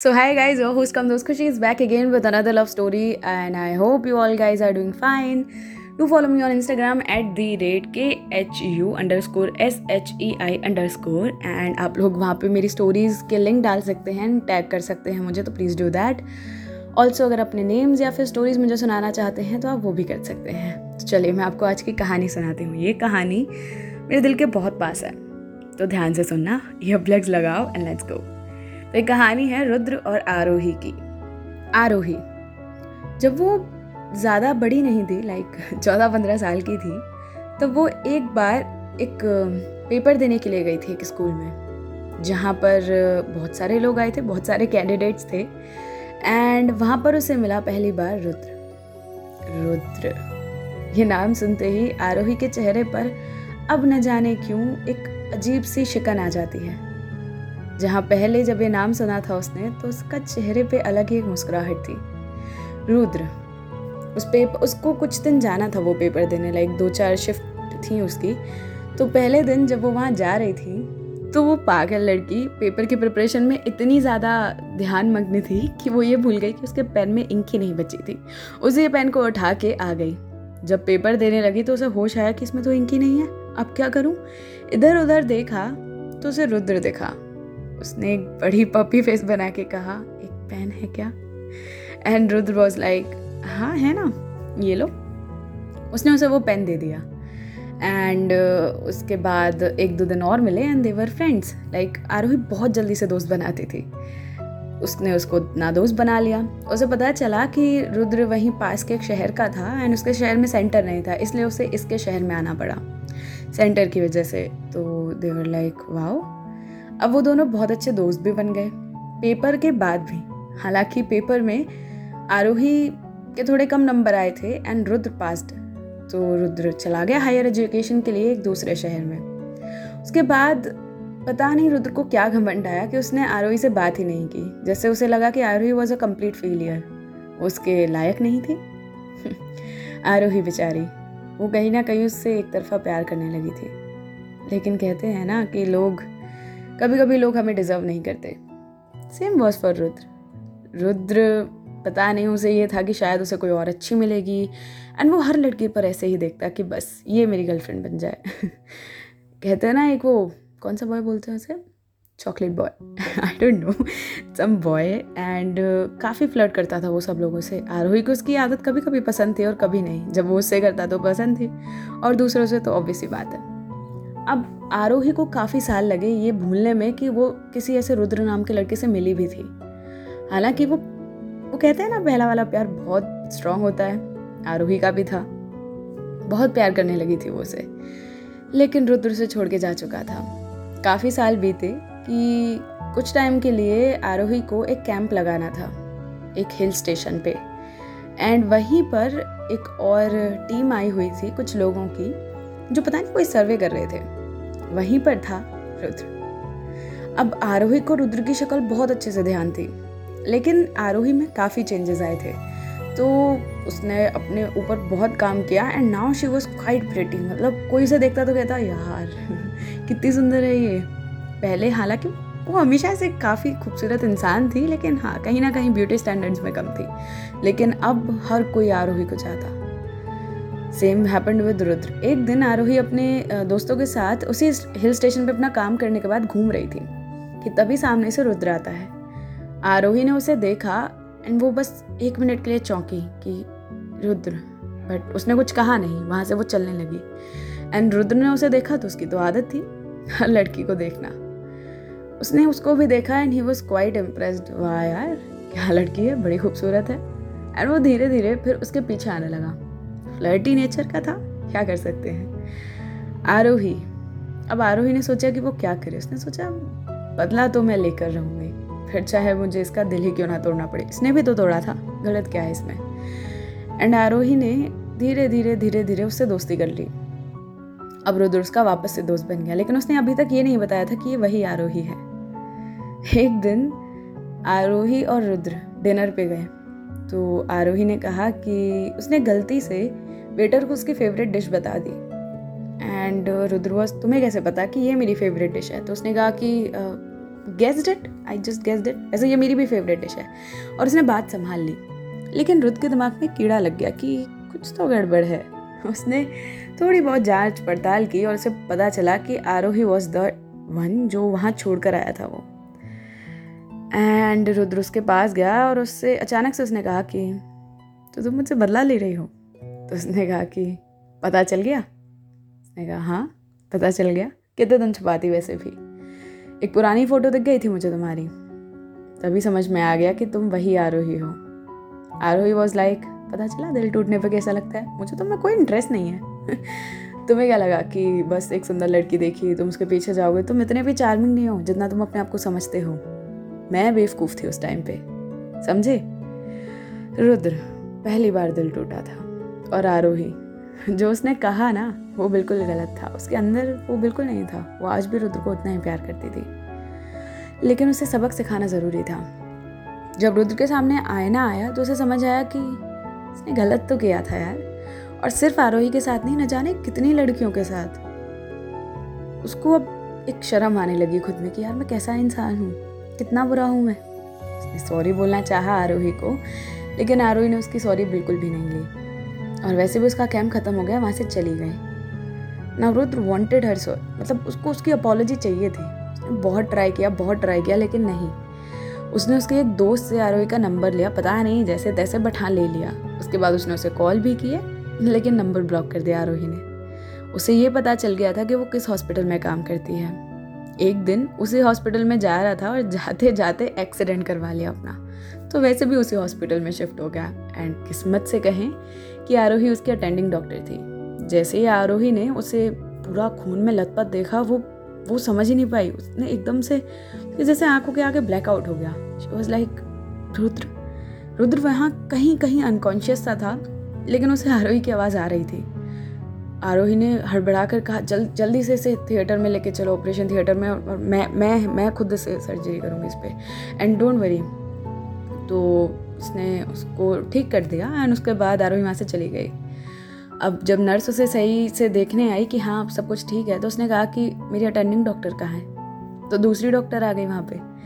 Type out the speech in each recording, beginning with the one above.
So high guys your whose कम दोस्त खुशी is back again with another love story and I hope you all guys are doing fine do follow me on Instagram at the rate K H U underscore S H E I underscore and आप लोग वहाँ पर मेरी stories के link डाल सकते हैं tag कर सकते हैं मुझे तो प्लीज़ डू दैट ऑल्सो अगर अपने नेम्स या फिर स्टोरीज मुझे सुनाना चाहते हैं तो आप वो भी कर सकते हैं. तो चलिए मैं आपको आज की कहानी सुनाती हूँ. ये कहानी मेरे दिल के बहुत पास है. तो ध्यान से सुनना ये ब्लग्स लगाओ एंड लेट्स गो तो एक कहानी है रुद्र और आरोही की। आरोही, जब वो ज़्यादा बड़ी नहीं थी लाइक चौदह पंद्रह साल की थी, तब वो एक बार एक पेपर देने के लिए गई थी एक स्कूल में, जहाँ पर बहुत सारे लोग आए थे, बहुत सारे कैंडिडेट्स थे एंड वहाँ पर उसे मिला पहली बार रुद्र। रुद्र, ये नाम सुनते ही आरोही के चेहरे पर अब न जाने क्यों एक अजीब सी शिकन आ जाती है। जहाँ पहले जब ये नाम सुना था उसने तो उसका चेहरे पे अलग ही एक मुस्कुराहट थी। रुद्र, उस पेपर उसको कुछ दिन जाना था वो पेपर देने लाइक दो चार शिफ्ट थी उसकी। तो पहले दिन जब वो वहाँ जा रही थी तो वो पागल लड़की पेपर की प्रिपरेशन में इतनी ज़्यादा ध्यान मग्न थी कि वो ये भूल गई कि उसके पेन में इंक ही नहीं बची थी। उसे ये पेन को उठा के आ गई। जब पेपर देने लगी तो उसे होश आया कि इसमें तो इंक ही नहीं है। अब क्या करूँ? इधर उधर देखा तो उसे रुद्र देखा। उसने एक बड़ी पपी फेस बना के कहा एक पेन है क्या? एंड रुद्र वॉज़ लाइक हाँ है ना ये लो. उसने उसे वो पेन दे दिया। एंड uh, उसके बाद एक दो दिन और मिले and they were friends like Aarohi बहुत जल्दी से दोस्त बनाती थी। उसने उसको ना दोस्त बना लिया। उसे पता चला कि रुद्र वहीं पास के एक शहर का था एंड उसके शहर में सेंटर नहीं था इसलिए उसे इसके शहर में आना पड़ा। सेंटर की वजह से तो देवर लाइक वाओ अब वो दोनों बहुत अच्छे दोस्त भी बन गए। पेपर के बाद भी। हालाँकि पेपर में आरोही के थोड़े कम नंबर आए थे एंड रुद्र पास्ड तो रुद्र चला गया हायर एजुकेशन के लिए एक दूसरे शहर में। उसके बाद पता नहीं रुद्र को क्या घमंड आया कि उसने आरोही से बात ही नहीं की, जैसे उसे लगा कि Aarohi was a complete failure उसके लायक नहीं थी। आरोही बेचारी, वो कहीं ना कहीं उससे एक तरफा प्यार करने लगी थी। लेकिन कहते हैं ना कि लोग कभी कभी लोग हमें डिज़र्व नहीं करते। Same was for Rudra. Rudra, पता नहीं उसे ये था कि शायद उसे कोई और अच्छी मिलेगी। एंड वो हर लड़की पर ऐसे ही देखता कि बस, ये मेरी गर्लफ्रेंड बन जाए। कहते हैं ना एक वो, कौन सा बॉय बोलते हैं उसे? Chocolate boy I don't know some boy and काफ़ी फ्लर्ट करता था वो सब लोगों से। आरोही को उसकी आदत कभी कभी पसंद थी और कभी नहीं। जब वो उससे करता तो पसंद थी। और दूसरों से तो ऑब्वियस ही बात है। अब आरोही को काफ़ी साल लगे ये भूलने में कि वो किसी ऐसे रुद्र नाम के लड़के से मिली भी थी। हालाँकि वो वो कहते हैं ना, पहला वाला प्यार बहुत स्ट्रांग होता है। आरोही का भी था। बहुत प्यार करने लगी थी वो उसे। लेकिन रुद्र से छोड़ के जा चुका था। काफ़ी साल बीते कि कुछ टाइम के लिए आरोही को एक कैंप लगाना था, एक हिल स्टेशन पे। एंड वहीं पर एक और टीम आई हुई थी कुछ लोगों की, जो पता नहीं कोई सर्वे कर रहे थे। वहीं पर था रुद्र। अब आरोही को रुद्र की शक्ल बहुत अच्छे से ध्यान थी, लेकिन आरोही में काफ़ी चेंजेस आए थे। तो उसने अपने ऊपर बहुत काम किया and now she was quite pretty मतलब कोई से देखता तो कहता, यार, कितनी सुंदर है ये। पहले हालाँकि वो हमेशा से काफ़ी खूबसूरत इंसान थी, लेकिन हाँ कहीं ना कहीं ब्यूटी स्टैंडर्ड्स में कम थी। लेकिन अब हर कोई आरोही को चाहता। सेम हैपेंड विद रुद्र एक दिन आरोही अपने दोस्तों के साथ उसी हिल स्टेशन पे अपना काम करने के बाद घूम रही थी, कि तभी सामने से रुद्र आता है। आरोही ने उसे देखा एंड वो बस एक मिनट के लिए चौंकी कि, रुद्र बट उसने कुछ कहा नहीं, वहाँ से वो चलने लगी। एंड रुद्र ने उसे देखा तो उसकी तो आदत थी, हर लड़की को देखना। उसने उसको भी देखा and he was quite impressed वाह यार, क्या लड़की है, बड़ी खूबसूरत है। एंड वो धीरे धीरे फिर उसके पीछे आने लगा। फ्लर्टी नेचर का था? क्या कर सकते हैं? आरोही। अब आरोही ने सोचा कि वो क्या करे? उसने सोचा, बदला तो मैं लेकर रहूँगी। फिर चाहे मुझे इसका दिल ही क्यों ना तोड़ना पड़े। इसने भी तो तोड़ा था। गलत क्या है इसमें? एंड आरोही ने धीरे धीरे धीरे धीरे उससे दोस्ती कर ली। अब रुद्र उसका वापस से दोस्त बन गया। लेकिन उसने अभी तक ये नहीं बताया था कि ये वही आरोही है। एक दिन आरोही और रुद्र डिनर पे गए। तो आरोही ने कहा कि उसने गलती से वेटर को उसकी फेवरेट डिश बता दी। एंड रुद्रवास तुम्हें कैसे पता कि ये मेरी फेवरेट डिश है? तो उसने कहा कि guessed it I just guessed it वैसे ये मेरी भी फेवरेट डिश है। और उसने बात संभाल ली। लेकिन रुद के दिमाग में कीड़ा लग गया कि कुछ तो गड़बड़ है। उसने थोड़ी बहुत जाँच पड़ताल की और उसे पता चला कि आरोही वॉज़ द वन जो वहाँ छोड़ कर आया था वो। एंड रुद्र उसके पास गया और उससे अचानक से उसने कहा कि तो तुम मुझसे बदला ले रही हो? तो उसने कहा कि, पता चल गया? उसने कहा हाँ पता चल गया। कितने दिन छुपाती वैसे भी। एक पुरानी फ़ोटो दिख गई थी मुझे तुम्हारी। तभी समझ में आ गया कि तुम वही आरोही हो। आरोही वॉज़ लाइक पता चला दिल टूटने पर कैसा लगता है? मुझे तो में कोई इंटरेस्ट नहीं है। तुम्हें क्या लगा कि बस एक सुंदर लड़की देखी, तुम उसके पीछे जाओगे? तुम इतने भी चार्मिंग नहीं हो जितना तुम अपने आप को समझते हो। मैं बेवकूफ़ थी उस टाइम पे। समझे? रुद्र, पहली बार दिल टूटा था। और आरोही। जो उसने कहा ना, वो बिल्कुल गलत था। उसके अंदर वो बिल्कुल नहीं था। वो आज भी रुद्र को उतना ही प्यार करती थी। लेकिन उसे सबक सिखाना ज़रूरी था। जब रुद्र के सामने आयना आया तो उसे समझ आया कि उसने गलत तो किया था यार। और सिर्फ़ आरोही के साथ नहीं, न जाने कितनी लड़कियों के साथ। उसको अब एक शर्म आने लगी खुद में कि यार, मैं कैसा इंसान हूँ? कितना बुरा हूँ मैं? उसने सॉरी बोलना चाहा आरोही को, लेकिन आरोही ने उसकी सॉरी बिल्कुल भी नहीं ली। और वैसे भी उसका कैम्प ख़त्म हो गया, वहाँ से चली गई। नवरुद्र वॉन्टेड हर सो मतलब उसको उसकी अपॉलोजी चाहिए थी। बहुत ट्राई किया, बहुत ट्राई किया, लेकिन नहीं। उसने उसके एक दोस्त से आरोही का नंबर लिया, पता नहीं, जैसे तैसे बट हाँ ले लिया। उसके बाद उसने उसे कॉल भी किए, लेकिन नंबर ब्लॉक कर दिया आरोही ने। उसे ये पता चल गया था कि वो किस हॉस्पिटल में काम करती है। एक दिन उसी हॉस्पिटल में जा रहा था और जाते जाते एक्सीडेंट करवा लिया अपना। तो वैसे भी उसी हॉस्पिटल में शिफ्ट हो गया। एंड किस्मत से कहें कि आरोही उसकी अटेंडिंग डॉक्टर थी। जैसे ही आरोही ने उसे पूरा खून में लथपथ देखा, वो वो समझ ही नहीं पाई। उसने एकदम से जैसे आँखों के आगे ब्लैकआउट हो गया। She was like Rudra Rudra वहाँ कहीं कहीं अनकॉन्शियस सा था, लेकिन उसे आरोही की आवाज़ आ रही थी। आरोही ने हड़बड़ा कर कहा, जल, जल्दी से इसे थिएटर में लेके चलो, ऑपरेशन थिएटर में, और मैं मैं मैं खुद से सर्जरी करूँगी इस पर एंड डोंट वरी तो उसने उसको ठीक कर दिया एंड उसके बाद आरोही वहाँ से चली गई। अब जब नर्स उसे सही से देखने आई कि हाँ सब कुछ ठीक है तो उसने कहा कि मेरी अटेंडिंग डॉक्टर कहाँ है। तो दूसरी डॉक्टर आ गई वहाँ पे।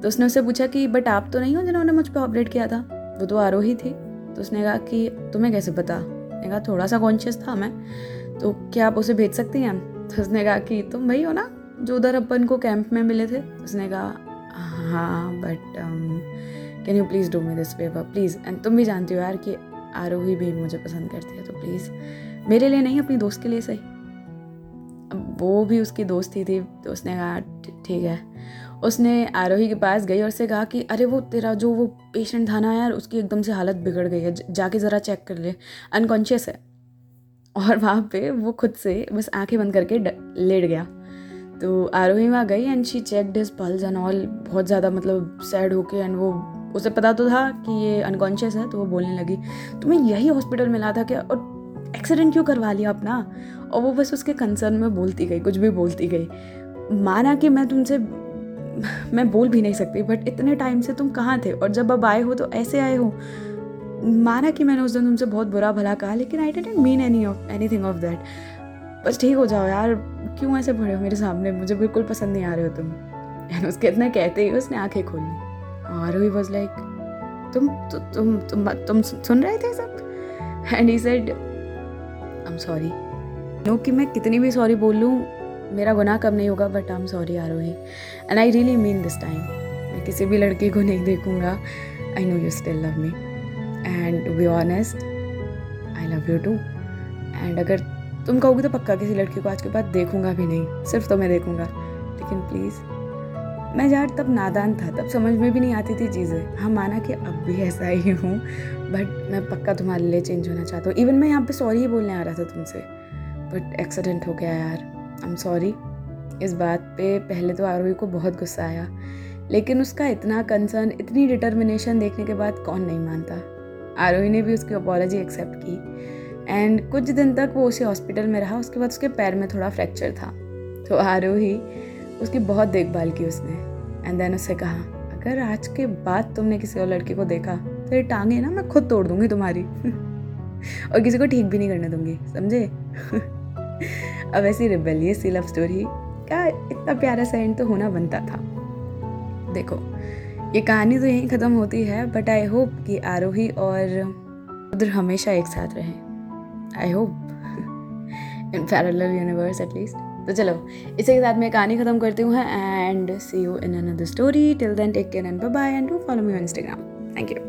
तो उसने उससे पूछा कि, बट आप तो नहीं हो जिन्होंने मुझ पर ऑपरेट किया था? वो तो आरोही थी। तो उसने कहा कि, तुम्हें कैसे पता? मैंने कहा थोड़ा सा कॉन्शियस था मैं तो क्या आप उसे भेज सकती हैं? तो उसने कहा कि, तुम वही हो ना, जो उधर अपन को कैंप में मिले थे? उसने कहा हाँ but can you please do me this paper please and तुम भी जानती हो यार कि आरोही भी मुझे पसंद करती है तो प्लीज़ मेरे लिए नहीं, अपनी दोस्त के लिए सही। वो भी उसकी दोस्त थी तो उसने कहा ठीक है उसने आरोही के पास गई और उससे कहा कि, अरे वो तेरा जो वो पेशेंट था ना यार, उसकी एकदम से हालत बिगड़ गई है। जाके ज़रा चेक कर ले। अनकॉन्शियस है। और वहाँ पे वो खुद से बस आँखें बंद करके लेट गया। तो आरोही वहाँ गई and she check this pulse and all बहुत ज़्यादा मतलब सैड होके एंड वो, उसे पता तो था कि ये अनकॉन्शियस है तो वो बोलने लगी तो मैं यही हॉस्पिटल मिला था क्या? और एक्सीडेंट क्यों करवा लिया अपना? और वो बस उसके कंसर्न में बोलती गई, कुछ भी बोलती गई। माना कि मैं तुमसे मैं बोल भी नहीं सकती बट इतने टाइम से तुम कहाँ थे? और जब अब आए हो तो ऐसे आए हो। माना कि मैंने उस दिन तुमसे बहुत बुरा भला कहा लेकिन I didn't mean any of anything of that बस ठीक हो जाओ यार क्यों ऐसे पड़े हो मेरे सामने? मुझे बिल्कुल पसंद नहीं आ रहे हो तुम। एंड उसके इतना कहते ही उसने आँखें खोल। ली और ही वॉज़ लाइक तुम तु, तुम तुम तुम सुन रहे थे सब? And he said I am sorry know कि मैं कितनी भी सॉरी बोल लूँ मेरा गुनाह कब नहीं होगा but I am sorry Aarohi. And I really mean this time मैं किसी भी लड़की को नहीं देखूँगा। I know you still love me and to be honest I love you too and अगर तुम कहोगे तो पक्का किसी लड़की को आज के बाद देखूँगा भी नहीं। सिर्फ़ तो मैं देखूँगा। लेकिन प्लीज़ मैं यार तब नादान था। तब समझ में भी नहीं आती थी चीज़ें। हाँ माना कि अब भी ऐसा ही हूँ। बट मैं पक्का तुम्हारे लिए चेंज होना चाहता हूँ। इवन मैं यहाँ पे सॉरी ही बोलने आ रहा था तुमसे। बट एक्सीडेंट हो गया यार। आई एम सॉरी इस बात पे पहले तो आरोही को बहुत गुस्सा आया, लेकिन उसका इतना कंसर्न इतनी डिटर्मिनेशन देखने के बाद कौन नहीं मानता। आरोही ने भी उसकी अपॉलोजी एक्सेप्ट की। एंड कुछ दिन तक वो उसे हॉस्पिटल में रहा, उसके बाद उसके पैर में थोड़ा फ्रैक्चर था। तो आरोही उसकी बहुत देखभाल की उसने। एंड देन उससे कहा, अगर आज के बाद तुमने किसी और लड़के को देखा तो ये टांगे ना, मैं खुद तोड़ दूँगी तुम्हारी। और किसी को ठीक भी नहीं करने दूँगी, समझे? अब ऐसी रिबेलियस सी लव स्टोरी का इतना प्यारा सा एंड तो होना बनता था। देखो, ये कहानी तो यहीं ख़त्म होती है बट आई होप कि आरोही और उधर हमेशा एक साथ रहे। I hope in parallel universe at least तो चलो, इसी के साथ मैं कहानी ख़त्म करती हूँ and see you in another story till then take care and bye and do follow me on Instagram thank you